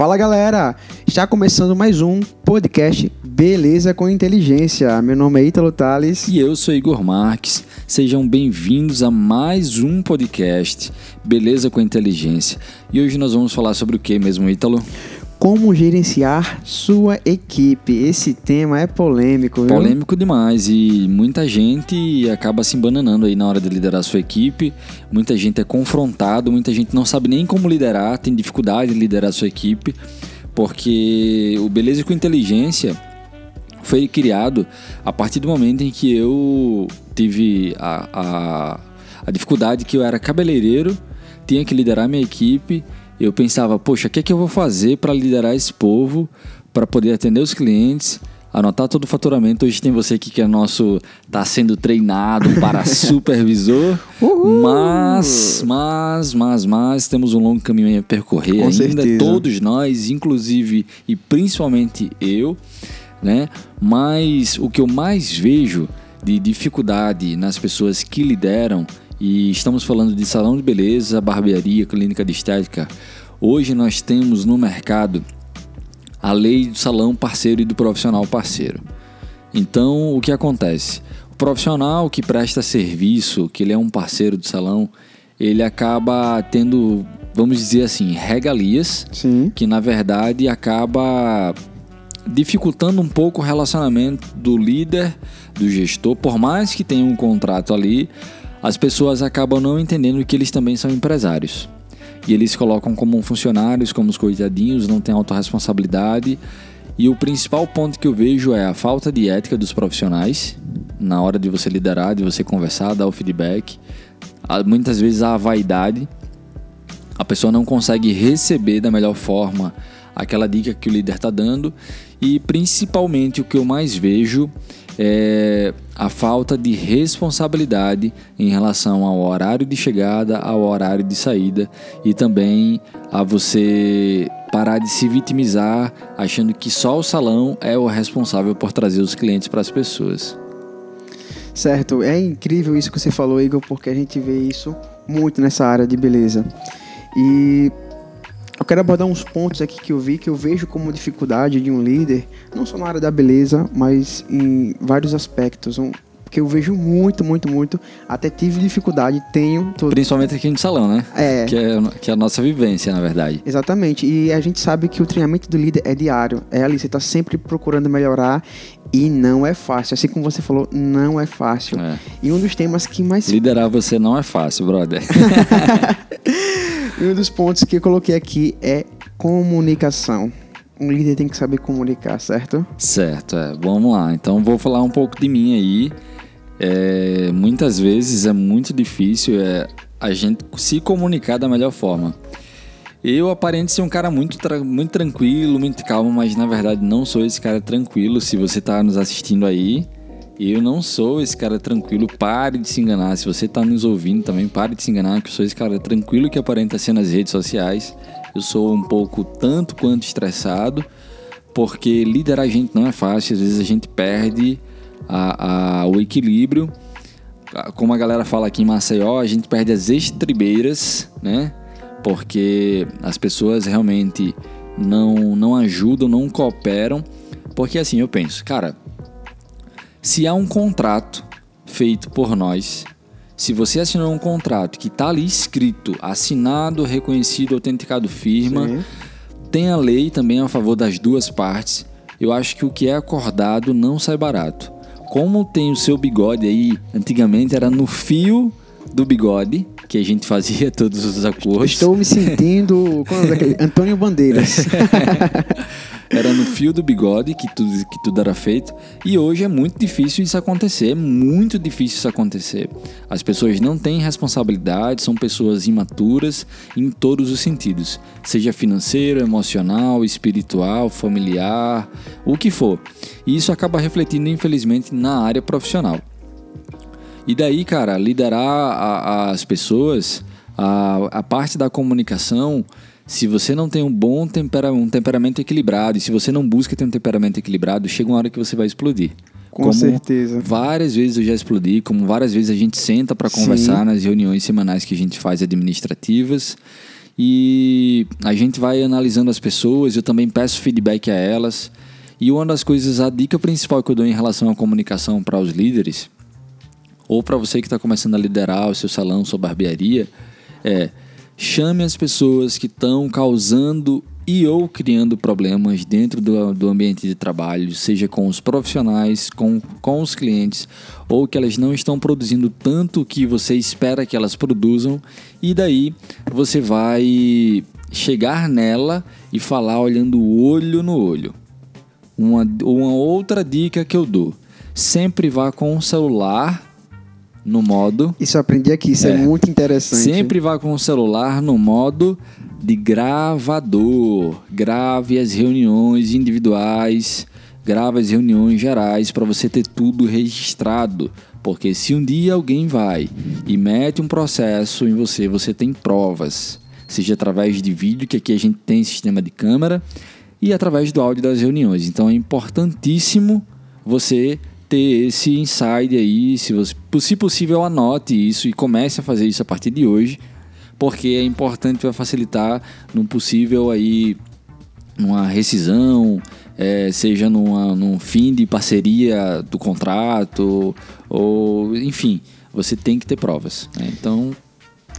Fala galera, está começando mais um podcast Beleza com Inteligência. Meu nome é Ítalo Tales. E eu sou Igor Marques. Sejam bem-vindos a mais um podcast Beleza com Inteligência. E hoje nós vamos falar sobre o que mesmo, Ítalo? Como gerenciar sua equipe. Esse tema é polêmico, viu? Polêmico demais e muita gente acaba se embananando aí na hora de liderar sua equipe. Muita gente é confrontado, muita gente não sabe nem como liderar, tem dificuldade de liderar sua equipe, porque o Beleza com Inteligência foi criado a partir do momento em que eu tive a, a, a dificuldade que eu era cabeleireiro, tinha que liderar minha equipe eu pensava, poxa, o que, é que eu vou fazer para liderar esse povo, para poder atender os clientes, anotar todo o faturamento. Hoje tem você aqui que é nosso, está sendo treinado para supervisor, Uhul. mas, mas, mas, mas temos um longo caminho a percorrer Com ainda. certeza. Todos nós, inclusive e principalmente eu, né? Mas o que eu mais vejo de dificuldade nas pessoas que lideram e estamos falando de salão de beleza, barbearia, clínica de estética. Hoje nós temos no mercado a lei do salão parceiro e do profissional parceiro. Então, o que acontece? O profissional que presta serviço, que ele é um parceiro do salão, ele acaba tendo, vamos dizer assim, regalias, Sim. que na verdade acaba dificultando um pouco o relacionamento do líder, do gestor, por mais que tenha um contrato ali, as pessoas acabam não entendendo que eles também são empresários. E eles colocam como funcionários, como os coitadinhos, não têm autorresponsabilidade. E o principal ponto que eu vejo é a falta de ética dos profissionais na hora de você liderar, de você conversar, dar o feedback. Muitas vezes a vaidade, a pessoa não consegue receber da melhor forma aquela dica que o líder está dando e principalmente o que eu mais vejo é a falta de responsabilidade em relação ao horário de chegada, ao horário de saída e também a você parar de se vitimizar achando que só o salão é o responsável por trazer os clientes para as pessoas. Certo, é incrível isso que você falou, Igor, porque a gente vê isso muito nessa área de beleza. E quero abordar uns pontos aqui que eu vi, que eu vejo como dificuldade de um líder, não só na área da beleza, mas em vários aspectos. Um, que eu vejo muito, muito, muito. Até tive dificuldade, tenho. Tô... Principalmente aqui no salão, né? É, Que é, que é a nossa vivência, na verdade. Exatamente. E a gente sabe que o treinamento do líder é diário. É ali, você está sempre procurando melhorar e não é fácil. Assim como você falou, não é fácil. É. E um dos temas que mais. Liderar você não é fácil, brother. E um dos pontos que eu coloquei aqui é comunicação. Um líder tem que saber comunicar, certo? certo, é. Vamos lá. Então vou falar um pouco de mim aí. É, muitas vezes é muito difícil é, a gente se comunicar da melhor forma. Eu aparento ser um cara muito, tra- muito tranquilo, muito calmo, mas na verdade não sou esse cara tranquilo. Se você está nos assistindo aí, eu não sou esse cara tranquilo. Pare de se enganar. Se você está nos ouvindo também, pare de se enganar, que eu sou esse cara tranquilo que aparenta ser nas redes sociais. Eu sou um pouco tanto quanto estressado, porque liderar a gente não é fácil. Às vezes a gente perde a- a- o equilíbrio como a galera fala aqui em Maceió, a gente perde as estribeiras, né? Porque as pessoas realmente não, não ajudam, não cooperam. Porque assim, eu penso, cara, se há um contrato feito por nós, se você assinou um contrato que está ali escrito, assinado, reconhecido, autenticado, firma, Sim. tem a lei também a favor das duas partes. Eu acho que o que é acordado não sai barato. Como tem o seu bigode aí, antigamente era no fio do bigode que a gente fazia todos os acordos. Estou me sentindo. É daquele? Antônio Bandeiras. Era no fio do bigode que tudo, que tudo era feito. E hoje é muito difícil isso acontecer. É muito difícil isso acontecer. As pessoas não têm responsabilidade, são pessoas imaturas em todos os sentidos. Seja financeiro, emocional, espiritual, familiar, o que for. E isso acaba refletindo, infelizmente, na área profissional. E daí, cara, liderar a- as pessoas, a, a parte da comunicação, se você não tem um bom tempera, um temperamento equilibrado, e se você não busca ter um temperamento equilibrado, chega uma hora que você vai explodir. Com Como certeza. Várias vezes eu já explodi, como várias vezes a gente senta para Sim. conversar nas reuniões semanais que a gente faz administrativas. e a gente vai analisando as pessoas, eu também peço feedback a elas. E uma das coisas, a dica principal que eu dou em relação à comunicação para os líderes, ou para você que está começando a liderar o seu salão, sua barbearia, é chame as pessoas que estão causando e ou criando problemas dentro do, do ambiente de trabalho, seja com os profissionais, com, com os clientes, ou que elas não estão produzindo tanto que você espera que elas produzam, e daí você vai chegar nela e falar olhando olho no olho. Uma, uma outra dica que eu dou: sempre vá com o celular no modo. Isso eu aprendi aqui, isso é, é muito interessante. Sempre vá com o celular no modo de gravador. Grave as reuniões individuais, grave as reuniões gerais para você ter tudo registrado. Porque se um dia alguém vai e mete um processo em você, você tem provas. Seja através de vídeo, que aqui a gente tem sistema de câmera, e através do áudio das reuniões. Então é importantíssimo você ter esse insight aí, se, você, se possível anote isso e comece a fazer isso a partir de hoje, porque é importante para facilitar num possível aí uma rescisão, é, seja numa, num fim de parceria do contrato, ou enfim, você tem que ter provas. Né? Então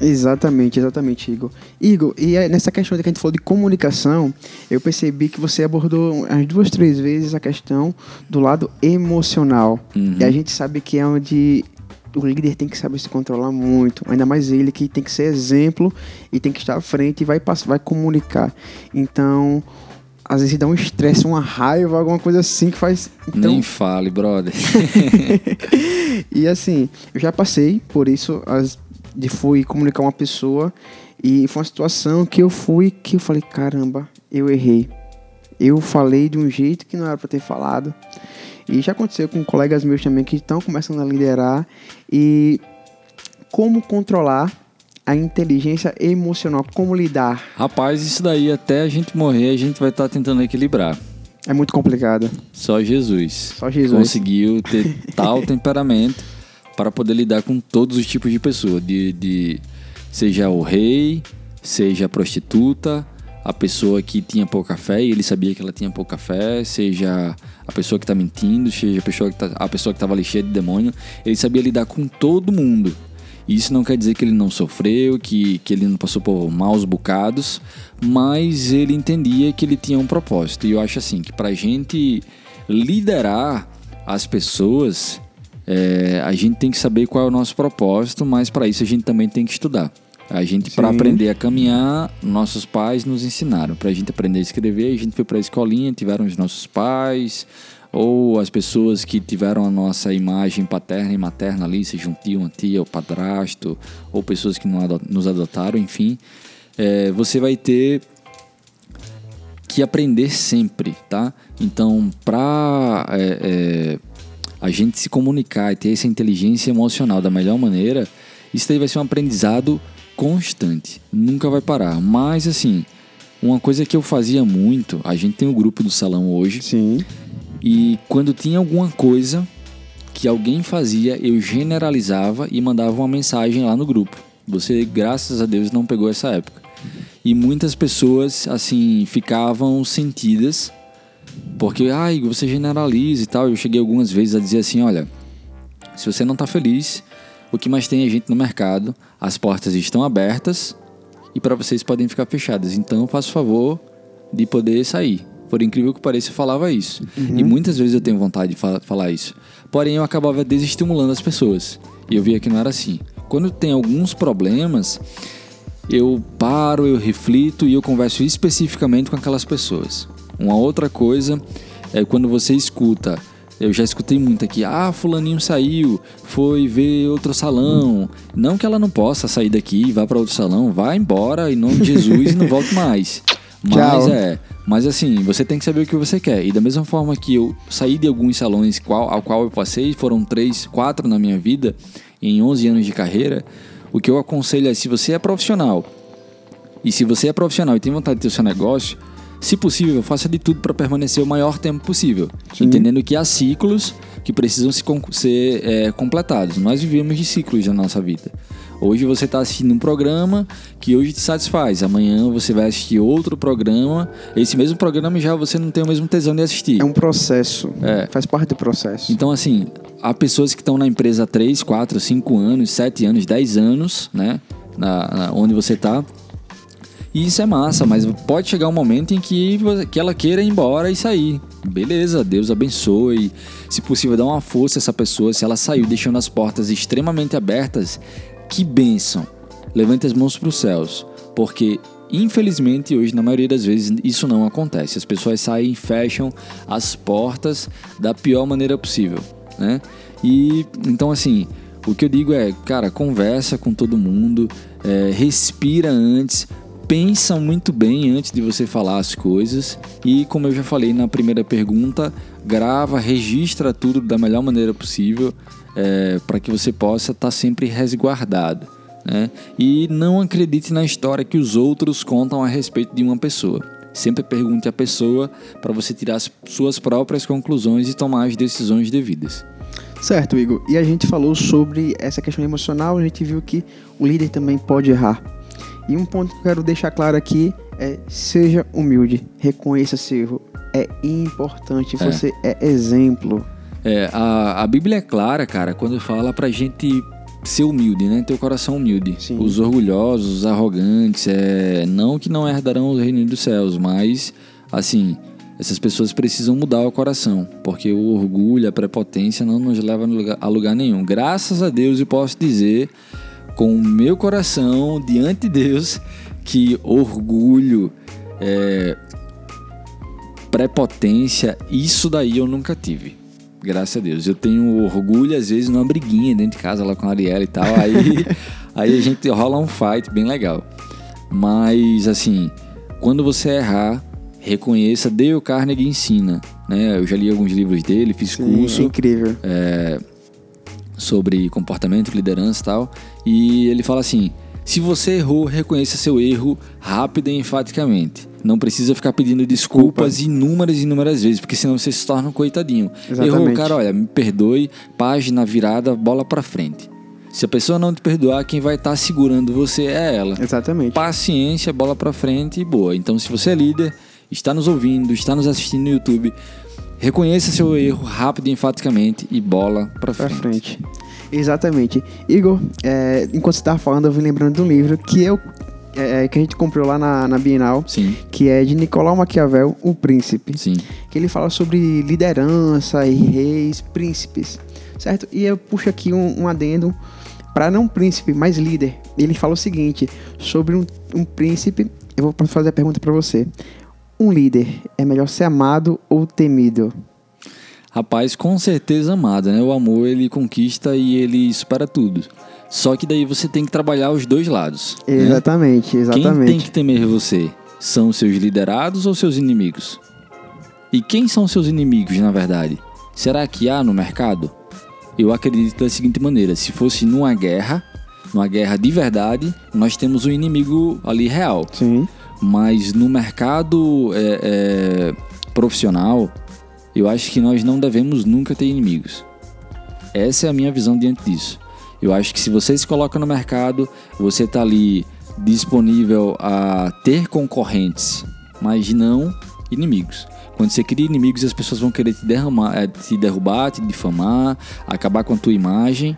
Exatamente, exatamente, Igor. Igor, e nessa questão que a gente falou de comunicação, eu percebi que você abordou as duas, três vezes a questão do lado emocional. Uhum. E a gente sabe que é onde o líder tem que saber se controlar muito, ainda mais ele que tem que ser exemplo e tem que estar à frente e vai, vai comunicar. Então, às vezes dá um estresse, uma raiva, alguma coisa assim que faz. Então... Nem fale, brother. e assim, eu já passei por isso, as de fui comunicar uma pessoa e foi uma situação que eu fui que eu falei, caramba, eu errei. Eu falei de um jeito que não era para ter falado. E já aconteceu com colegas meus também que estão começando a liderar e como controlar a inteligência emocional, como lidar. Rapaz, isso daí até a gente morrer, a gente vai estar tá tentando equilibrar. É muito complicado. Só Jesus. Só Jesus. Conseguiu ter tal temperamento para poder lidar com todos os tipos de pessoa, de, de seja o rei, seja a prostituta, a pessoa que tinha pouca fé e ele sabia que ela tinha pouca fé, seja a pessoa que está mentindo, seja a pessoa que tá, a pessoa que estava ali cheia de demônio, ele sabia lidar com todo mundo. Isso não quer dizer que ele não sofreu, que, que ele não passou por maus bocados, mas ele entendia que ele tinha um propósito. E eu acho assim que para a gente liderar as pessoas, é, a gente tem que saber qual é o nosso propósito, mas para isso a gente também tem que estudar. A gente, para aprender a caminhar, nossos pais nos ensinaram. Para a gente aprender a escrever, a gente foi para a escolinha, tiveram os nossos pais, ou as pessoas que tiveram a nossa imagem paterna e materna ali, seja um tio, uma tia, o padrasto, ou pessoas que nos adotaram, enfim. É, você vai ter que aprender sempre, tá? Então, para é, é, a gente se comunicar e ter essa inteligência emocional da melhor maneira, isso daí vai ser um aprendizado constante, nunca vai parar. Mas assim, uma coisa que eu fazia muito, a gente tem o um grupo do salão hoje. Sim. E quando tinha alguma coisa que alguém fazia, eu generalizava e mandava uma mensagem lá no grupo. Você, graças a Deus, não pegou essa época. E muitas pessoas, assim, ficavam sentidas porque, ai, você generaliza e tal. Eu cheguei algumas vezes a dizer assim: olha, se você não está feliz, o que mais tem é gente no mercado, as portas estão abertas e para vocês podem ficar fechadas. Então, faça favor de poder sair. Por incrível que pareça, eu falava isso. Uhum. E muitas vezes eu tenho vontade de fa falar isso. Porém, eu acabava desestimulando as pessoas. E eu via que não era assim. Quando tem alguns problemas, eu paro, eu reflito e eu converso especificamente com aquelas pessoas. Uma outra coisa é quando você escuta, eu já escutei muito aqui, ah, fulaninho saiu, foi ver outro salão. Não que ela não possa sair daqui e vá para outro salão, vá embora em nome de Jesus e não volte mais. Mas Tchau. é, mas assim, você tem que saber o que você quer. E da mesma forma que eu saí de alguns salões qual, ao qual eu passei, foram três, quatro na minha vida, em 11 anos de carreira, o que eu aconselho é, se você é profissional, e se você é profissional e tem vontade de ter o seu negócio, se possível, faça de tudo para permanecer o maior tempo possível, Sim. entendendo que há ciclos que precisam se, ser é, completados. Nós vivemos de ciclos na nossa vida. Hoje você está assistindo um programa que hoje te satisfaz. Amanhã você vai assistir outro programa. Esse mesmo programa já você não tem o mesmo tesão de assistir. É um processo. É. Faz parte do processo. Então, assim, há pessoas que estão na empresa há 3, 4, 5 anos, 7 anos, 10 anos, né? Na, na- onde você está. E isso é massa, mas pode chegar um momento em que, que ela queira ir embora e sair. Beleza, Deus abençoe. Se possível, dá uma força a essa pessoa. Se ela saiu deixando as portas extremamente abertas, que bênção. Levante as mãos para os céus. Porque, infelizmente, hoje, na maioria das vezes, isso não acontece. As pessoas saem e fecham as portas da pior maneira possível, né? E, então, assim, o que eu digo é, cara, conversa com todo mundo, é, respira antes, pensa muito bem antes de você falar as coisas e como eu já falei na primeira pergunta grava registra tudo da melhor maneira possível para que você possa estar sempre resguardado né? e não acredite na história que os outros contam a respeito de uma pessoa sempre pergunte à pessoa para você tirar as suas próprias conclusões e tomar as decisões devidas Certo, Igor. E a gente falou sobre essa questão emocional, a gente viu que o líder também pode errar. E um ponto que eu quero deixar claro aqui é seja humilde, reconheça seu erro. É importante, É. você é exemplo. É, a, a Bíblia é clara, cara, quando fala pra gente ser humilde, né? Ter o coração humilde. Sim. Os orgulhosos, os arrogantes, é, não que não herdarão o reino dos céus, mas, assim, essas pessoas precisam mudar o coração, porque o orgulho, a prepotência não nos leva a lugar, a lugar nenhum. Graças a Deus eu posso dizer, com o meu coração diante de Deus, que orgulho, é, prepotência, isso daí eu nunca tive. Graças a Deus. Eu tenho orgulho, às vezes, numa briguinha dentro de casa lá com a Ariela e tal. Aí, aí a gente rola um fight bem legal. Mas, assim, quando você errar, reconheça. Dale Carnegie ensina. Né? Eu já li alguns livros dele, fiz Sim, curso é incrível. Sobre comportamento, liderança e tal. E ele fala assim: se você errou, reconheça seu erro rápido e enfaticamente. Não precisa ficar pedindo desculpas inúmeras e inúmeras vezes, porque senão você se torna um coitadinho. Exatamente. Errou, cara, olha, me perdoe, página virada, bola pra frente. Se a pessoa não te perdoar, quem vai estar segurando você é ela. Exatamente. Paciência, bola pra frente e boa. Então, se você é líder, está nos ouvindo, está nos assistindo no YouTube, reconheça seu erro rápido e enfaticamente e bola pra Pra frente. frente. Exatamente. Igor, é, enquanto você estava falando, eu vim lembrando de um livro que eu é, que a gente comprou lá na, na Bienal, Sim, que é de Nicolau Maquiavel, O Príncipe. sim. que ele fala sobre liderança e reis, príncipes, certo? E eu puxo aqui um, um adendo para não príncipe, mas líder. Ele fala o seguinte sobre um, um príncipe. Eu vou fazer a pergunta para você. Um líder é melhor ser amado ou temido? Rapaz, com certeza amado, né? O amor ele conquista e ele supera tudo. Só que daí você tem que trabalhar os dois lados. né? Exatamente, Quem exatamente. tem que temer você? São seus liderados ou seus inimigos? E quem são seus inimigos, na verdade? Será que há no mercado? Eu acredito da seguinte maneira: se fosse numa guerra, numa guerra de verdade, nós temos um inimigo ali real. Sim, Mas no mercado é, é, profissional, eu acho que nós não devemos nunca ter inimigos. Essa é a minha visão diante disso. Eu acho que se você se coloca no mercado, você está ali disponível a ter concorrentes, mas não inimigos. Quando você cria inimigos, as pessoas vão querer te, derramar, eh, te derrubar, te difamar, acabar com a tua imagem.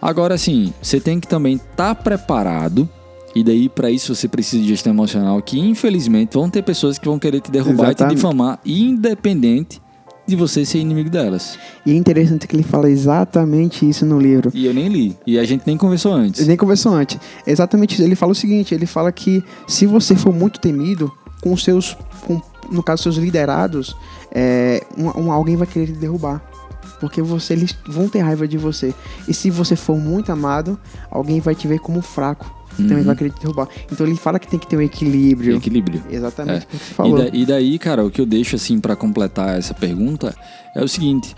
Agora sim, você tem que também estar preparado. E daí, para isso, você precisa de gestão emocional, que infelizmente vão ter pessoas que vão querer te derrubar e te Exatamente. difamar, independente de você ser inimigo delas. e é interessante que ele fala exatamente isso no livro. E eu nem li. E a gente nem conversou antes. Nem conversou antes. Exatamente isso. Ele fala o seguinte: ele fala que se você for muito temido, com seus, com, no caso, seus liderados, é, um, um- alguém vai querer te derrubar. Porque você, eles vão ter raiva de você. E se você for muito amado, alguém vai te ver como fraco. E também Uhum. vai querer te derrubar. Então ele fala que tem que ter um equilíbrio. Equilíbrio. Exatamente É. o que você E, falou. da- e daí, cara, o que eu deixo assim pra completar essa pergunta é o seguinte: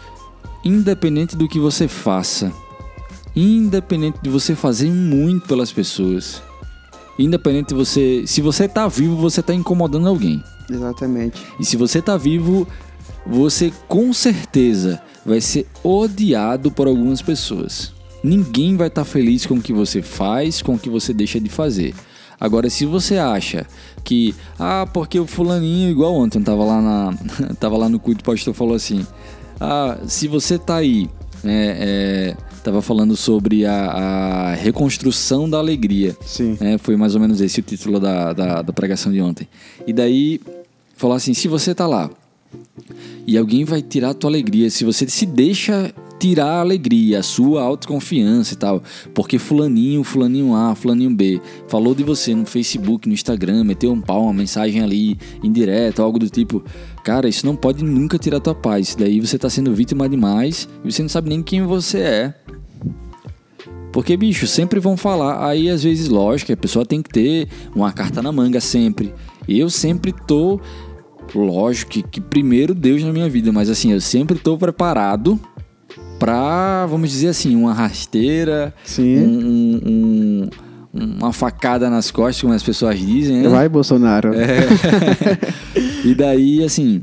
independente do que você faça, independente de você fazer muito pelas pessoas, independente de você, se você tá vivo, você tá incomodando alguém. Exatamente. E se você tá vivo, você com certeza vai ser odiado por algumas pessoas. Ninguém vai estar feliz com o que você faz, com o que você deixa de fazer. Agora, se você acha que, ah, porque o fulaninho, igual ontem, tava lá, na, tava lá no culto, o pastor falou assim, ah, se você tá aí, né, é, tava falando sobre a, a reconstrução da alegria. Sim. né, foi mais ou menos esse o título da, da, da pregação de ontem. E daí, falou assim, se você tá lá, e alguém vai tirar a tua alegria, se você se deixa tirar a alegria, a sua autoconfiança e tal, porque fulaninho, fulaninho A, fulaninho B, falou de você no Facebook, no Instagram, meteu um pau, uma mensagem ali, indireta, algo do tipo, cara, isso não pode nunca tirar tua paz, daí você tá sendo vítima demais e você não sabe nem quem você é. Porque, bicho, sempre vão falar. Aí, às vezes, lógico, a pessoa tem que ter uma carta na manga sempre. Eu sempre tô. Lógico que, que primeiro Deus na minha vida, mas assim, eu sempre tô preparado pra, vamos dizer assim, uma rasteira, Sim. um, um- um- uma facada nas costas, como as pessoas dizem, né? Vai, Bolsonaro. É. e daí, assim.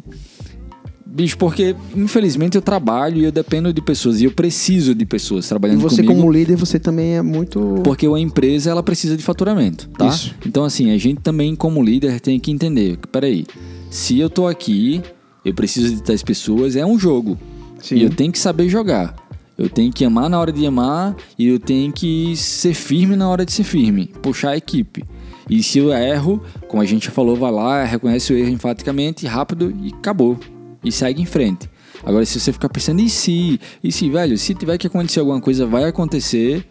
Bicho, porque infelizmente eu trabalho e eu dependo de pessoas e eu preciso de pessoas E trabalhando você, comigo. como líder, você também é muito. Porque uma empresa ela precisa de faturamento, tá? Isso. Então assim, a gente também como líder tem que entender, que, peraí, se eu tô aqui, eu preciso de tais pessoas, é um jogo. Sim. E eu tenho que saber jogar. Eu tenho que amar na hora de amar e eu tenho que ser firme na hora de ser firme, puxar a equipe. E se eu erro, como a gente já falou, vai lá, reconhece o erro enfaticamente, rápido e acabou. E segue em frente. Agora, se você ficar pensando, e se? E se, velho, se tiver que acontecer alguma coisa, vai acontecer.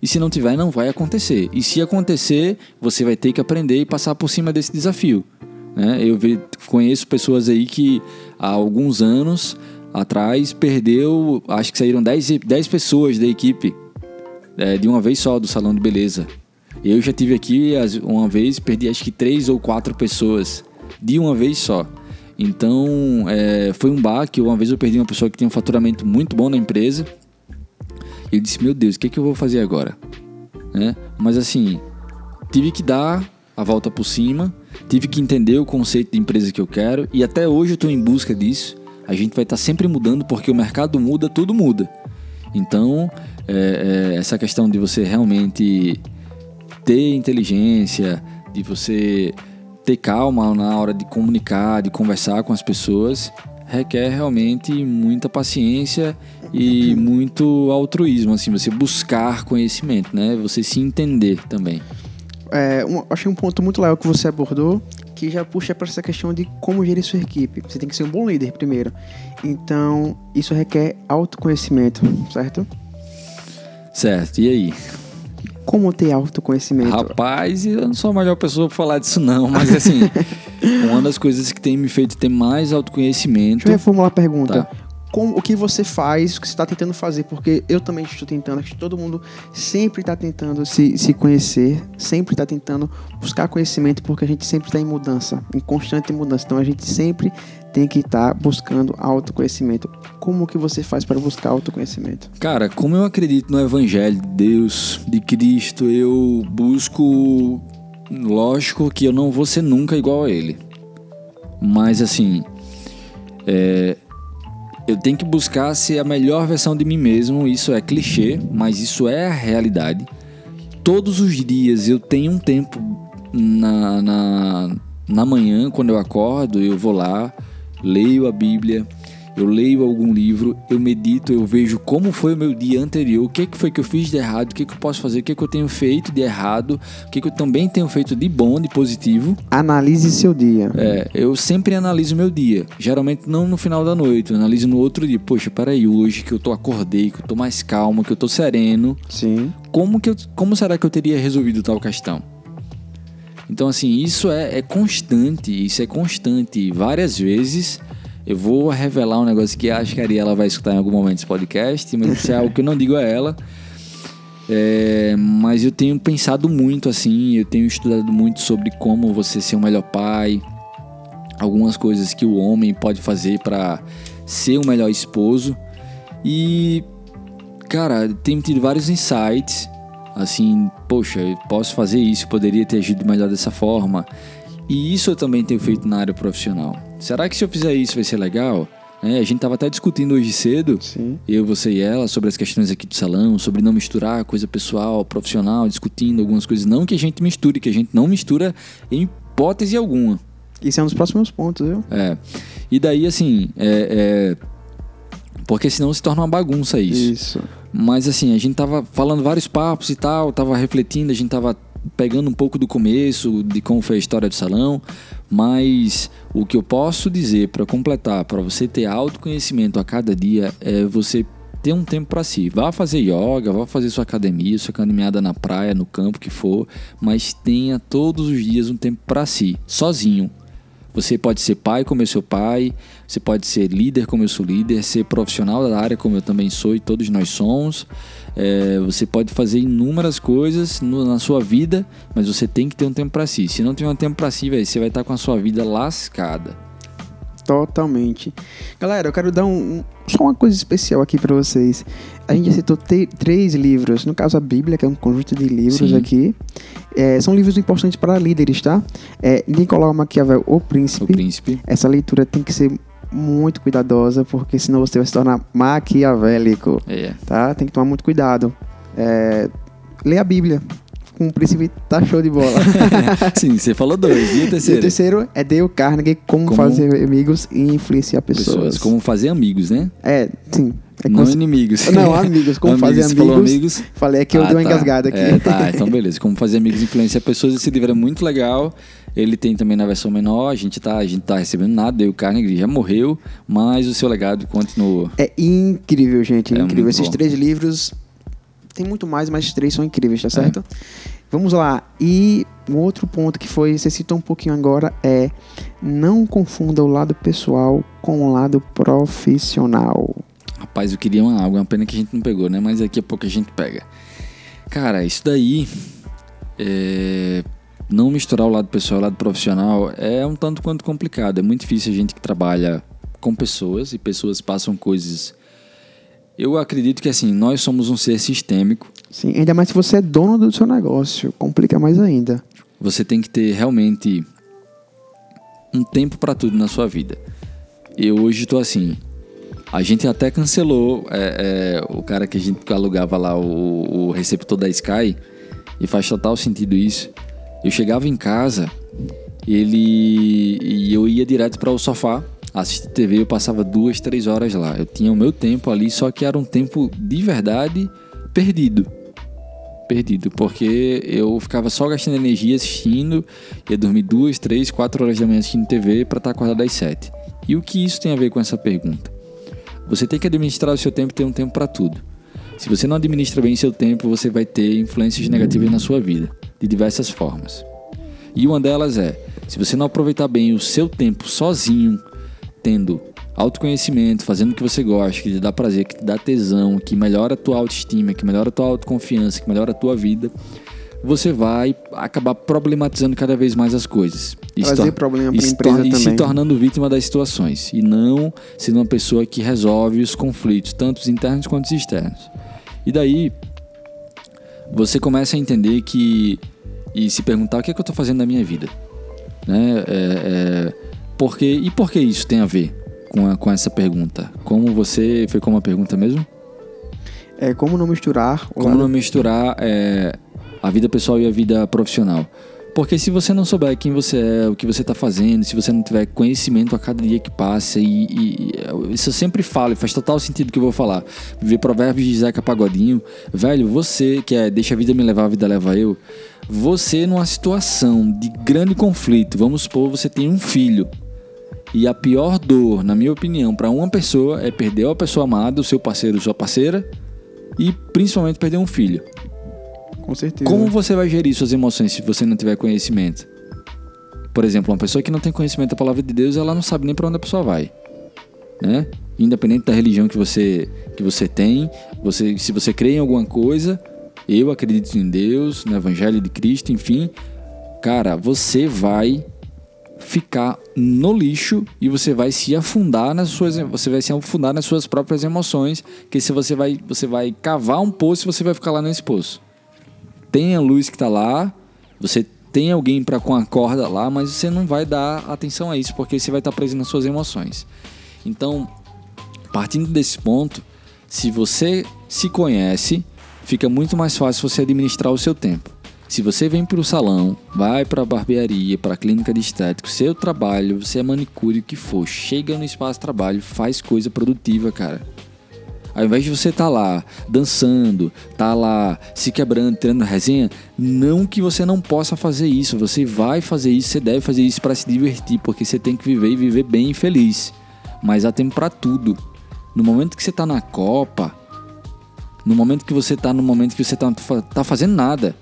E se não tiver, não vai acontecer. E se acontecer, você vai ter que aprender e passar por cima desse desafio. Né? Eu conheço pessoas aí que há alguns anos atrás perdeu, acho que saíram 10, e- 10 pessoas da equipe é, de uma vez só do salão de beleza. Eu já tive aqui uma vez, perdi acho que três ou quatro pessoas de uma vez só. Então, é, foi um baque. Uma vez eu perdi uma pessoa que tinha um faturamento muito bom na empresa. E eu disse, meu Deus, o que, é que eu vou fazer agora? Né? Mas assim, tive que dar a volta por cima, tive que entender o conceito de empresa que eu quero e até hoje eu estou em busca disso. A gente vai estar sempre mudando porque o mercado muda, tudo muda. Então, é, é, essa questão de você realmente ter inteligência, de você ter calma na hora de comunicar, de conversar com as pessoas, requer realmente muita paciência e muito altruísmo, assim, você buscar conhecimento, né? Você se entender também. É, um, achei um ponto muito legal que você abordou, que já puxa para essa questão de como gerir sua equipe. Você tem que ser um bom líder primeiro. Então, isso requer autoconhecimento, certo? Certo, e aí? Como ter autoconhecimento? Rapaz, eu não sou a melhor pessoa pra falar disso não, mas assim, uma das coisas que tem me feito ter mais autoconhecimento... Deixa eu reformular a pergunta. Tá. Como, o que você faz, o que você está tentando fazer? Porque eu também estou tentando, acho que todo mundo sempre está tentando se, se conhecer, sempre está tentando buscar conhecimento, porque a gente sempre está em mudança, em constante mudança. Então a gente sempre tem que estar buscando autoconhecimento. Como que você faz para buscar autoconhecimento? Cara, como eu acredito no Evangelho de Deus, de Cristo, eu busco. Lógico que eu não vou ser nunca igual a Ele. Mas assim. é, eu tenho que buscar ser a melhor versão de mim mesmo. Isso é clichê, mas isso é a realidade. Todos os dias eu tenho um tempo na, na, na manhã, quando eu acordo, eu vou lá, leio a Bíblia, eu leio algum livro, eu medito, eu vejo como foi o meu dia anterior, o que, que foi que eu fiz de errado, o que, que eu posso fazer, o que, que eu tenho feito de errado, o que, que eu também tenho feito de bom, de positivo. Analise seu dia. É, eu sempre analiso meu dia. Geralmente não no final da noite, eu analiso no outro dia. Poxa, peraí, hoje que eu tô acordei, que eu tô mais calmo, que eu tô sereno, Sim. como, que eu, como será que eu teria resolvido tal questão? Então, assim, isso é, é constante, isso é constante. Várias vezes eu vou revelar um negócio que acho que a Ariela vai escutar em algum momento desse podcast, mas isso é algo que eu não digo a ela. É, mas eu tenho pensado muito assim, eu tenho estudado muito sobre como você ser o melhor pai, algumas coisas que o homem pode fazer para ser o melhor esposo. E, cara, tenho tido vários insights, assim, poxa, eu posso fazer isso, poderia ter agido melhor dessa forma. E isso eu também tenho feito na área profissional. Será que se eu fizer isso vai ser legal? né? A gente tava até discutindo hoje cedo, Sim. eu, você e ela, sobre as questões aqui do salão, sobre não misturar coisa pessoal, profissional, discutindo algumas coisas. Não que a gente misture, que a gente não mistura em hipótese alguma. Isso é um dos próximos pontos, viu? É. E daí, assim, é, é, porque senão se torna uma bagunça isso. Isso. Mas assim, a gente tava falando vários papos e tal, tava refletindo, a gente tava pegando um pouco do começo, de como foi a história do salão, mas o que eu posso dizer para completar, para você ter autoconhecimento a cada dia, é você ter um tempo para si. Vá fazer yoga, vá fazer sua academia, sua caminhada na praia, no campo que for, mas tenha todos os dias um tempo para si, sozinho. Você pode ser pai como eu sou pai, você pode ser líder como eu sou líder, ser profissional da área como eu também sou e todos nós somos. É, você pode fazer inúmeras coisas no- na sua vida, mas você tem que ter um tempo para si. Se não tiver um tempo para si, véio, você vai estar com a sua vida lascada. Totalmente. Galera, eu quero dar um, um- só uma coisa especial aqui pra vocês. A gente já citou três livros, no caso a Bíblia, que é um conjunto de livros Sim. aqui. É, são livros importantes para líderes, tá? É, Nicolau Maquiavel, O Príncipe. O príncipe. Essa leitura tem que ser muito cuidadosa, porque senão você vai se tornar maquiavélico, É. tá? Tem que tomar muito cuidado. É, lê a Bíblia. Com o príncipe tá show de bola. Sim, você falou dois. E o E o terceiro? terceiro é Dale Carnegie, Como, Como- Fazer Amigos e Influenciar Pessoas. Pessoas. Como fazer amigos, né? É, sim. É não cons- inimigos. Não, amigos. Como fazer Você falou amigos. amigos. Falei aqui, eu Ah, dei uma tá. engasgada aqui. É, tá, então beleza. Como fazer amigos e influenciar pessoas, esse livro é muito legal. Ele tem também na versão menor, a gente tá, a gente tá recebendo nada, Dale Carnegie já morreu, mas o seu legado continuou. É incrível, gente. É É incrível. Esses bom. três livros. Tem muito mais, mas três são incríveis, tá certo? Vamos lá. E o outro ponto que foi, você citou um pouquinho agora, é não confunda o lado pessoal com o lado profissional. Rapaz, eu queria uma água, é uma pena que a gente não pegou, né? Mas daqui a pouco a gente pega. Cara, isso daí. é, Não misturar o lado pessoal e o lado profissional é um tanto quanto complicado. É muito difícil a gente que trabalha com pessoas e pessoas passam coisas. Eu acredito que assim, nós somos um ser sistêmico. Sim, ainda mais se você é dono do seu negócio. Complica mais ainda. Você tem que ter realmente um tempo para tudo na sua vida. Eu hoje estou assim. A gente até cancelou é, é, o cara que a gente alugava lá, o, o receptor da Sky, e faz total sentido isso. Eu chegava em casa, ele e eu ia direto para o sofá assistir TV. Eu passava duas, três horas lá. Eu tinha o meu tempo ali, só que era um tempo de verdade perdido perdido, porque eu ficava só gastando energia assistindo, ia dormir duas, três, quatro horas da manhã assistindo TV para estar acordado às sete. E o que isso tem a ver com essa pergunta? Você tem que administrar o seu tempo e ter um tempo para tudo. Se você não administra bem seu tempo, você vai ter influências negativas na sua vida, de diversas formas. E uma delas é, se você não aproveitar bem o seu tempo sozinho, tendo autoconhecimento, fazendo o que você gosta, que te dá prazer, que te dá tesão, que melhora a tua autoestima, que melhora a tua autoconfiança, que melhora a tua vida, você vai acabar problematizando cada vez mais as coisas. E Trazer tor- problema e empresa e se tornando vítima das situações. E não sendo uma pessoa que resolve os conflitos, tanto os internos quanto os externos. E daí, você começa a entender que. e se perguntar o que, é que eu estou fazendo na minha vida. Né? É, é, por quê- e por que isso tem a ver com, a- com essa pergunta? Como você. Foi como a pergunta mesmo? É como não misturar Como lado não misturar é, a vida pessoal e a vida profissional? Porque se você não souber quem você é, o que você está fazendo, se você não tiver conhecimento a cada dia que passa, e, e- isso eu sempre falo, e faz total sentido que eu vou falar. Ver provérbios de Zeca Pagodinho, velho, você que é deixa a vida me levar, a vida leva eu, você numa situação de grande conflito, vamos supor, você tem um filho, e a pior dor, na minha opinião, para uma pessoa é perder a pessoa amada, o seu parceiro, sua parceira, e principalmente perder um filho. Com certeza. Como você vai gerir suas emoções se você não tiver conhecimento? Por exemplo, uma pessoa que não tem conhecimento da palavra de Deus, ela não sabe nem para onde a pessoa vai, né? Independente da religião que você que você tem, você se você crê em alguma coisa, eu acredito em Deus, no evangelho de Cristo, enfim, cara, você vai ficar no lixo e você vai se afundar nas suas você vai se afundar nas suas próprias emoções, que se você vai você vai cavar um poço, você vai ficar lá nesse poço tem a luz que está lá, você tem alguém para com a corda lá, mas você não vai dar atenção a isso porque você vai estar preso nas suas emoções. Então, partindo desse ponto, se você se conhece, fica muito mais fácil você administrar o seu tempo. Se você vem para o salão, vai para a barbearia, para a clínica de estético, seu trabalho, você é manicure, o que for, chega no espaço de trabalho, faz coisa produtiva, cara. Ao invés de você estar tá lá dançando, tá lá se quebrando, tirando resenha, não que você não possa fazer isso. Você vai fazer isso, você deve fazer isso para se divertir, porque você tem que viver e viver bem e feliz. Mas há tempo para tudo. No momento que você está na Copa, no momento que você está no momento que você está tá fazendo nada,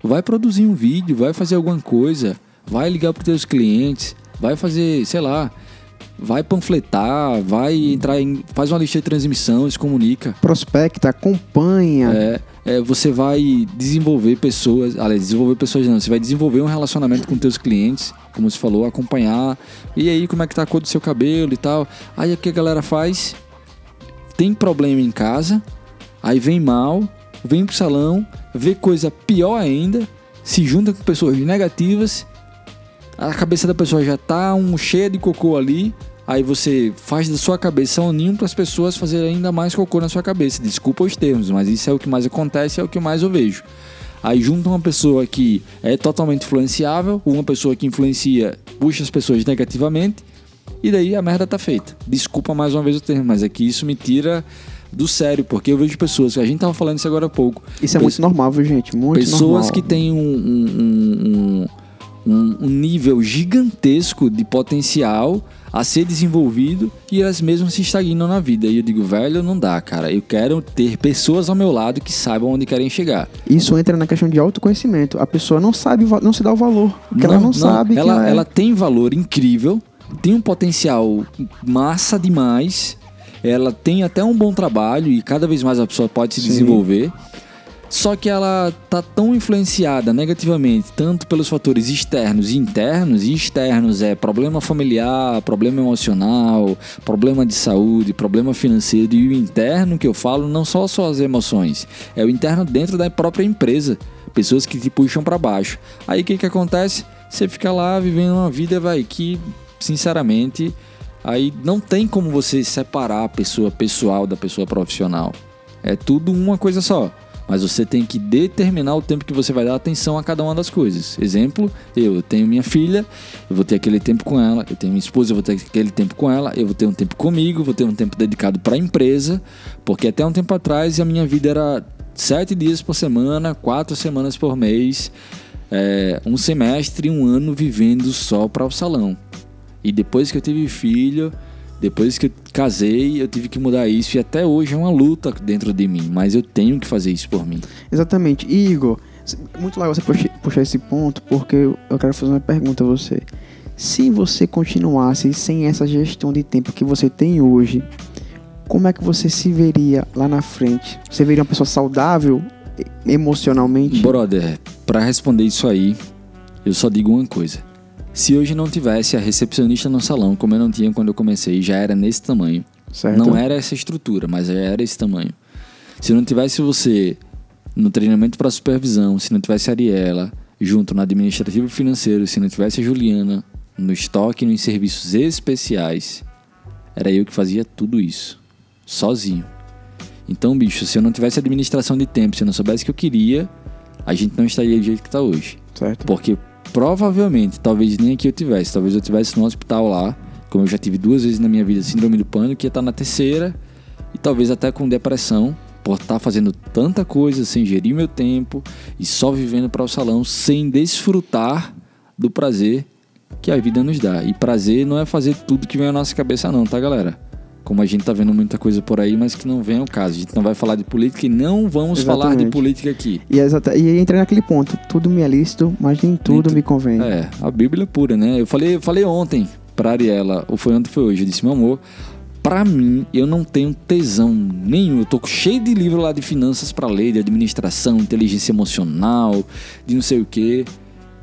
vai produzir um vídeo, vai fazer alguma coisa, vai ligar para os teus clientes, vai fazer, sei lá, vai panfletar, vai entrar em. faz uma lista de transmissão, se comunica. Prospecta, acompanha. É, é, você vai desenvolver pessoas. Aliás, desenvolver pessoas não, você vai desenvolver um relacionamento com teus clientes, como você falou, acompanhar. E aí, como é que tá a cor do seu cabelo e tal. Aí o que a galera faz? Tem problema em casa, aí vem mal, vem pro salão, vê coisa pior ainda, se junta com pessoas negativas a cabeça da pessoa já tá um cheia de cocô ali, aí você faz da sua cabeça um ninho para as pessoas fazerem ainda mais cocô na sua cabeça. Desculpa os termos, mas isso é o que mais acontece, é o que mais eu vejo. Aí junta uma pessoa que é totalmente influenciável, uma pessoa que influencia, puxa as pessoas negativamente, e daí a merda tá feita. Desculpa mais uma vez o termo, mas é que isso me tira do sério, porque eu vejo pessoas, a gente tava falando isso agora há pouco. Isso é muito normal, viu, gente? Muito pessoas normal. Pessoas que têm um, um, um um, um nível gigantesco de potencial a ser desenvolvido e elas mesmas se estagnam na vida. E eu digo, velho, não dá, cara. Eu quero ter pessoas ao meu lado que saibam onde querem chegar. Isso entra na questão de autoconhecimento. A pessoa não sabe, não se dá o valor. Porque não, ela não, não sabe. Ela, ela, é... ela tem valor incrível, tem um potencial massa demais. Ela tem até um bom trabalho e cada vez mais a pessoa pode se Sim. desenvolver. Só que ela tá tão influenciada negativamente, tanto pelos fatores externos e internos, e externos é problema familiar, problema emocional, problema de saúde, problema financeiro, e o interno que eu falo não só só as emoções, é o interno dentro da própria empresa, pessoas que te puxam para baixo. Aí o que que acontece? Você fica lá vivendo uma vida, vai, que sinceramente, aí não tem como você separar a pessoa pessoal da pessoa profissional. É tudo uma coisa só. Mas você tem que determinar o tempo que você vai dar atenção a cada uma das coisas. Exemplo, eu tenho minha filha, eu vou ter aquele tempo com ela, eu tenho minha esposa, eu vou ter aquele tempo com ela, eu vou ter um tempo comigo, vou ter um tempo dedicado para a empresa, porque até um tempo atrás a minha vida era sete dias por semana, quatro semanas por mês, é, um semestre, um ano vivendo só para o salão. E depois que eu tive filho, depois que eu casei, eu tive que mudar isso e até hoje é uma luta dentro de mim, mas eu tenho que fazer isso por mim. Exatamente. E Igor, muito legal você puxar esse ponto, porque eu quero fazer uma pergunta a você. Se você continuasse sem essa gestão de tempo que você tem hoje, como é que você se veria lá na frente? Você veria uma pessoa saudável emocionalmente? Brother, para responder isso aí, eu só digo uma coisa se hoje não tivesse a recepcionista no salão, como eu não tinha quando eu comecei, já era nesse tamanho. Certo. Não era essa estrutura, mas já era esse tamanho. Se não tivesse você no treinamento para supervisão, se não tivesse a Ariela junto no administrativo financeiro, se não tivesse a Juliana no estoque e nos serviços especiais, era eu que fazia tudo isso, sozinho. Então, bicho, se eu não tivesse administração de tempo, se eu não soubesse o que eu queria, a gente não estaria do jeito que está hoje. Certo. Porque provavelmente, talvez nem aqui eu tivesse, talvez eu tivesse no hospital lá, como eu já tive duas vezes na minha vida síndrome do pânico, ia estar na terceira e talvez até com depressão por estar fazendo tanta coisa sem gerir meu tempo e só vivendo para o salão sem desfrutar do prazer que a vida nos dá. E prazer não é fazer tudo que vem à nossa cabeça não, tá, galera? Como a gente tá vendo muita coisa por aí, mas que não vem ao caso. A gente não vai falar de política e não vamos Exatamente. falar de política aqui. E, exata, e entra naquele ponto, tudo me é lícito, mas nem tudo nem me convém. É, a Bíblia é pura, né? Eu falei, eu falei ontem pra Ariela, ou foi ontem foi hoje, eu disse, meu amor, pra mim, eu não tenho tesão nenhum. Eu tô cheio de livro lá de finanças para ler, de administração, inteligência emocional, de não sei o que.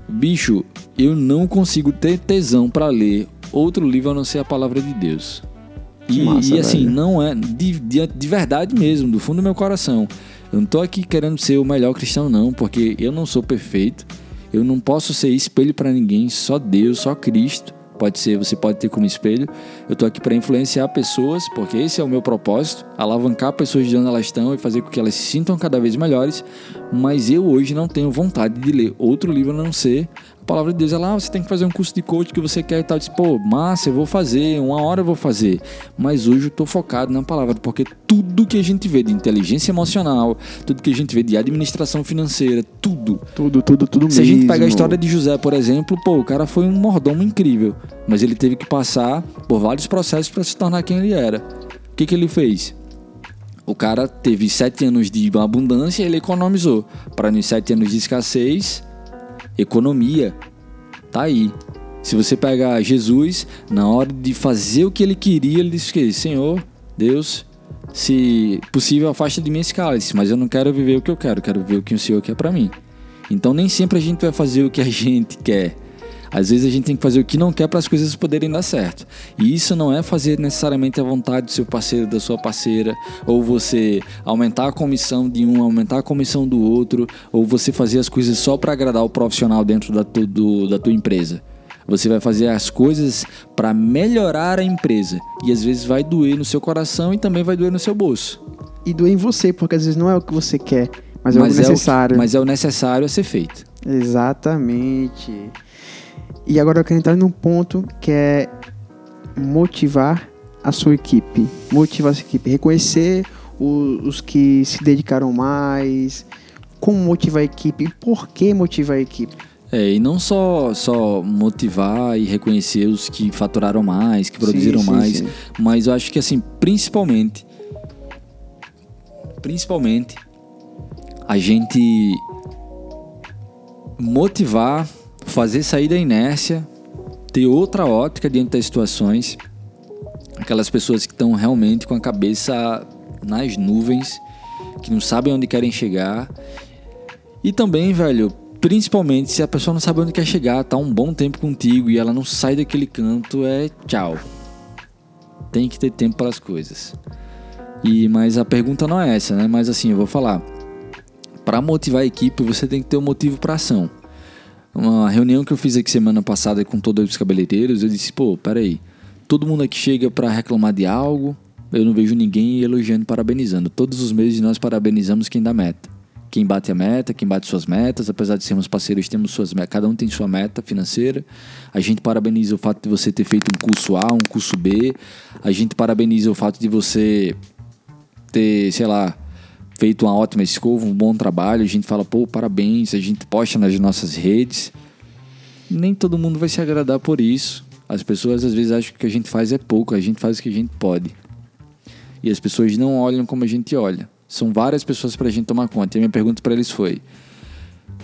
Bicho, eu não consigo ter tesão para ler outro livro a não ser a palavra de Deus. E, massa, e assim, não é de, de, de, verdade mesmo, do fundo do meu coração. Eu não tô aqui querendo ser o melhor cristão, não, porque eu não sou perfeito. Eu não posso ser espelho para ninguém, só Deus, só Cristo, pode ser, você pode ter como espelho. Eu tô aqui para influenciar pessoas, porque esse é o meu propósito, alavancar pessoas de onde elas estão e fazer com que elas se sintam cada vez melhores. Mas eu hoje não tenho vontade de ler outro livro a não ser a palavra de Deus. Ela, ah, você tem que fazer um curso de coach que você quer e tal. Eu disse, pô, massa, eu vou fazer, uma hora eu vou fazer. Mas hoje eu tô focado na palavra, porque tudo que a gente vê de inteligência emocional, tudo que a gente vê de administração financeira, tudo. Tudo, tudo, tudo Se mesmo. a gente pega a história de José, por exemplo, pô, o cara foi um mordomo incrível, mas ele teve que passar por vários processos para se tornar quem ele era. O que, que ele fez? O cara teve sete anos de abundância e ele economizou. Para nos sete anos de escassez, economia. Tá aí. Se você pegar Jesus, na hora de fazer o que ele queria, ele disse que Senhor, Deus, se possível, afasta de mim esse cálice, mas eu não quero viver o que eu quero, quero viver o que o Senhor quer para mim. Então nem sempre a gente vai fazer o que a gente quer. Às vezes a gente tem que fazer o que não quer para as coisas poderem dar certo. E isso não é fazer necessariamente a vontade do seu parceiro, da sua parceira, ou você aumentar a comissão de um, aumentar a comissão do outro, ou você fazer as coisas só para agradar o profissional dentro da, tu, do, da tua empresa. Você vai fazer as coisas para melhorar a empresa. E às vezes vai doer no seu coração e também vai doer no seu bolso. E doer em você, porque às vezes não é o que você quer, mas é mas o necessário. É o, mas é o necessário a ser feito. Exatamente. E agora eu quero entrar num ponto que é motivar a sua equipe. Motivar a sua equipe. Reconhecer o, os que se dedicaram mais. Como motivar a equipe por que motivar a equipe. É, e não só, só motivar e reconhecer os que faturaram mais, que produziram Sim, sim, mais, sim. mas eu acho que assim, principalmente, principalmente, a gente motivar, fazer sair da inércia, ter outra ótica diante das situações, aquelas pessoas que estão realmente com a cabeça nas nuvens, que não sabem onde querem chegar, e também, velho, principalmente se a pessoa não sabe onde quer chegar, tá um bom tempo contigo e ela não sai daquele canto, é tchau. Tem que ter tempo para as coisas. E mas a pergunta não é essa, né? Mas assim, eu vou falar. Para motivar a equipe, você tem que ter um motivo para ação. Uma reunião que eu fiz aqui semana passada com todos os cabeleireiros, eu disse, pô, peraí. Todo mundo aqui chega para reclamar de algo, eu não vejo ninguém elogiando, parabenizando. Todos os meses nós parabenizamos quem dá meta quem bate a meta, quem bate suas metas, apesar de sermos parceiros, temos suas metas, cada um tem sua meta financeira. A gente parabeniza o fato de você ter feito um curso A, um curso B. A gente parabeniza o fato de você ter, sei lá, feito uma ótima escova, um bom trabalho. A gente fala, pô, parabéns, a gente posta nas nossas redes. Nem todo mundo vai se agradar por isso. As pessoas às vezes acham que o que a gente faz é pouco, a gente faz o que a gente pode. E as pessoas não olham como a gente olha. São várias pessoas para a gente tomar conta. E a minha pergunta para eles foi: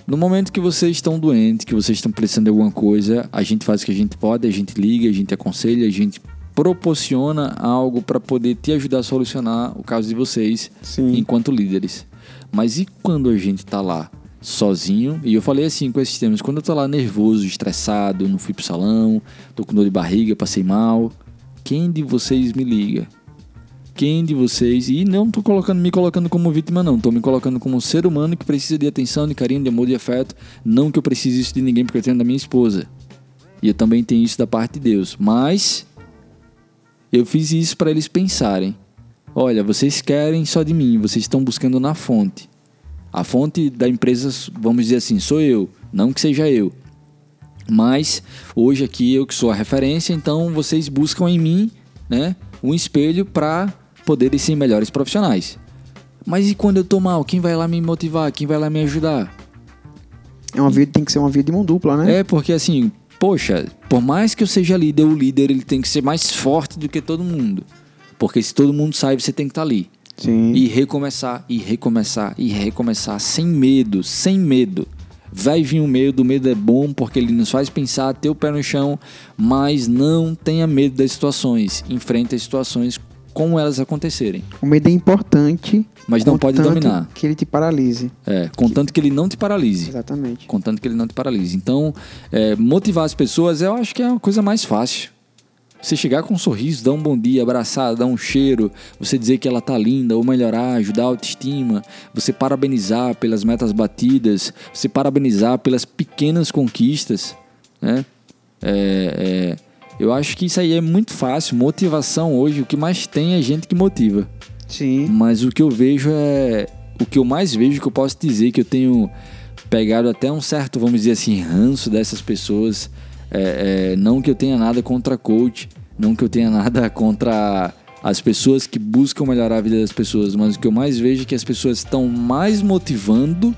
no momento que vocês estão doentes, que vocês estão precisando de alguma coisa, a gente faz o que a gente pode, a gente liga, a gente aconselha, a gente proporciona algo para poder te ajudar a solucionar o caso de vocês Sim. enquanto líderes. Mas e quando a gente tá lá sozinho? E eu falei assim com esses termos, quando eu tô lá nervoso, estressado, não fui pro salão, tô com dor de barriga, passei mal, quem de vocês me liga? quem de vocês, e não tô colocando, me colocando como vítima, não, tô me colocando como um ser humano que precisa de atenção, de carinho, de amor, de afeto. Não que eu precise isso de ninguém, porque eu tenho da minha esposa. E eu também tenho isso da parte de Deus. Mas eu fiz isso para eles pensarem. Olha, vocês querem só de mim, vocês estão buscando na fonte. A fonte da empresa, vamos dizer assim, sou eu, não que seja eu. Mas hoje aqui eu que sou a referência, então vocês buscam em mim, né, um espelho para poderem ser melhores profissionais. Mas e quando eu tô mal, quem vai lá me motivar? Quem vai lá me ajudar? É uma vida, tem que ser uma vida de mão dupla, né? É, porque assim, poxa, por mais que eu seja líder, o líder ele tem que ser mais forte do que todo mundo. Porque se todo mundo sai, você tem que estar ali. Sim. E recomeçar, e recomeçar, e recomeçar, sem medo, sem medo. Vai vir o medo, o medo é bom porque ele nos faz pensar, ter o pé no chão, mas não tenha medo das situações. Enfrente as situações como elas acontecerem. O medo é importante. Mas não pode dominar. Que ele te paralise. É, contanto que ele não te paralise. Exatamente. Contanto que ele não te paralise. Então, é, motivar as pessoas, eu acho que é a coisa mais fácil. Você chegar com um sorriso, dar um bom dia, abraçar, dar um cheiro, você dizer que ela tá linda, ou melhorar, ajudar a autoestima, você parabenizar pelas metas batidas, você parabenizar pelas pequenas conquistas, né? É, é, Eu acho que isso aí é muito fácil. Motivação hoje, o que mais tem é gente que motiva. Sim. Mas o que eu vejo é. O que eu mais vejo que eu posso dizer que eu tenho pegado até um certo, vamos dizer assim, ranço dessas pessoas. É, é, não que eu tenha nada contra coach, não que eu tenha nada contra as pessoas que buscam melhorar a vida das pessoas, mas o que eu mais vejo é que as pessoas estão mais motivando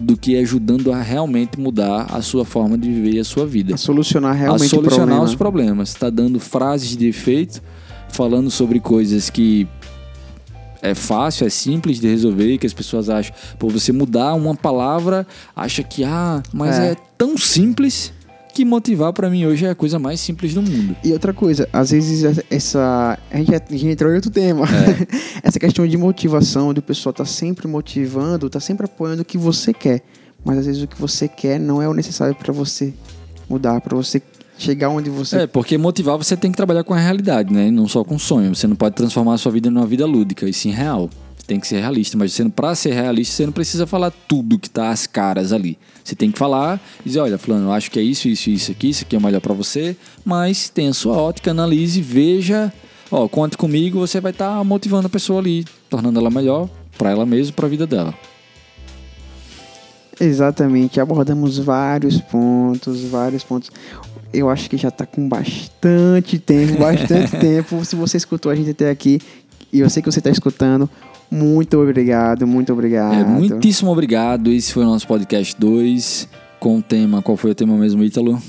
do que ajudando a realmente mudar a sua forma de viver e a sua vida. A solucionar realmente a solucionar problema. os problemas. Está dando frases de efeito, falando sobre coisas que é fácil, é simples de resolver, que as pessoas acham. Por você mudar uma palavra, acha que, ah, mas é, É. tão simples que motivar pra mim hoje é a coisa mais simples do mundo. E outra coisa, às vezes essa. A gente, a gente entrou em outro tema. É. essa questão de motivação, do pessoal tá sempre motivando, tá sempre apoiando o que você quer. Mas às vezes o que você quer não é o necessário pra você mudar, pra você chegar onde você. É, porque motivar você tem que trabalhar com a realidade, né? E não só com sonho. Você não pode transformar a sua vida numa vida lúdica, e sim real. Tem que ser realista, mas você, pra ser realista, você não precisa falar tudo que tá às caras ali. Você tem que falar e dizer, olha, fulano, eu acho que é isso, isso, isso aqui, isso aqui é melhor pra você, mas tenha sua ótica, analise, veja, ó, conte comigo, você vai estar motivando a pessoa ali, tornando ela melhor pra ela mesma, pra vida dela. Exatamente, abordamos vários pontos, vários pontos. Eu acho que já tá com bastante tempo, bastante tempo. Se você escutou a gente até aqui, e eu sei que você tá escutando, muito obrigado, muito obrigado. É, muitíssimo obrigado. Esse foi o nosso podcast 2 com o tema. Qual foi o tema mesmo, Ítalo?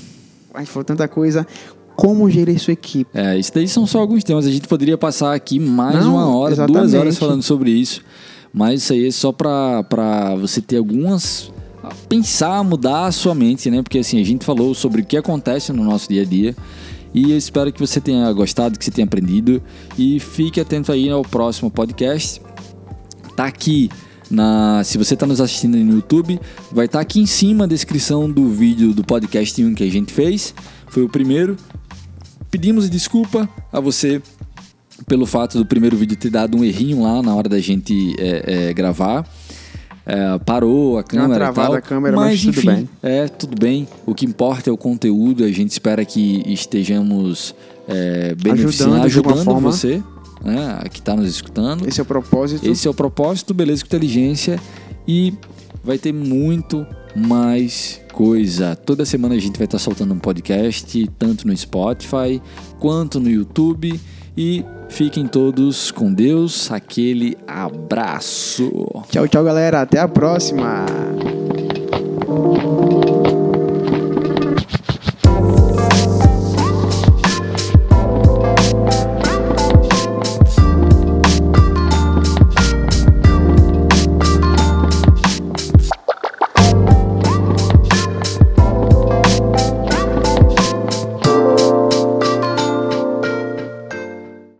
A gente falou tanta coisa. Como gerir sua equipe? É, isso daí são só alguns temas. A gente poderia passar aqui mais Não, uma hora, duas exatamente. horas falando sobre isso. Mas isso aí é só pra você ter algumas. Pensar, mudar a sua mente, né? Porque assim, a gente falou sobre o que acontece no nosso dia a dia. E eu espero que você tenha gostado, que você tenha aprendido. E fique atento aí ao próximo podcast. Tá aqui na. Se você está nos assistindo no YouTube, vai estar aqui em cima a descrição do vídeo do podcast 1 que a gente fez. Foi o primeiro. Pedimos desculpa a você pelo fato do primeiro vídeo ter dado um errinho lá na hora da gente é, é, gravar. É, parou a câmera e travada tal. a câmera, mas tudo enfim, bem. é tudo bem. O que importa é o conteúdo. A gente espera que estejamos é, beneficiando, Ajudando ajudando você, né, que está nos escutando. Esse é o propósito. Esse é o propósito, beleza com inteligência e vai ter muito mais coisa. Toda semana a gente vai estar soltando um podcast, tanto no Spotify quanto no YouTube. E fiquem todos com Deus. Aquele abraço. Tchau, tchau, galera. Até a próxima.